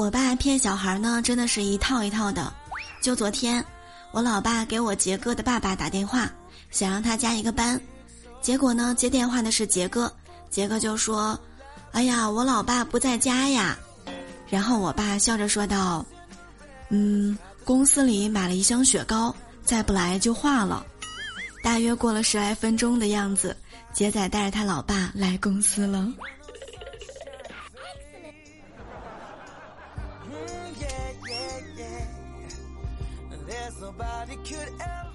我爸骗小孩呢，真的是一套一套的。就昨天，我老爸给我杰哥的爸爸打电话，想让他加一个班，结果呢，接电话的是杰哥，杰哥就说：“哎呀，我老爸不在家呀。”然后我爸笑着说道：“嗯，公司里买了一箱雪糕，再不来就化了。”大约过了十来分钟的样子，杰仔带着他老爸来公司了。Mm, yeah, yeah, yeah. There's nobody could ever.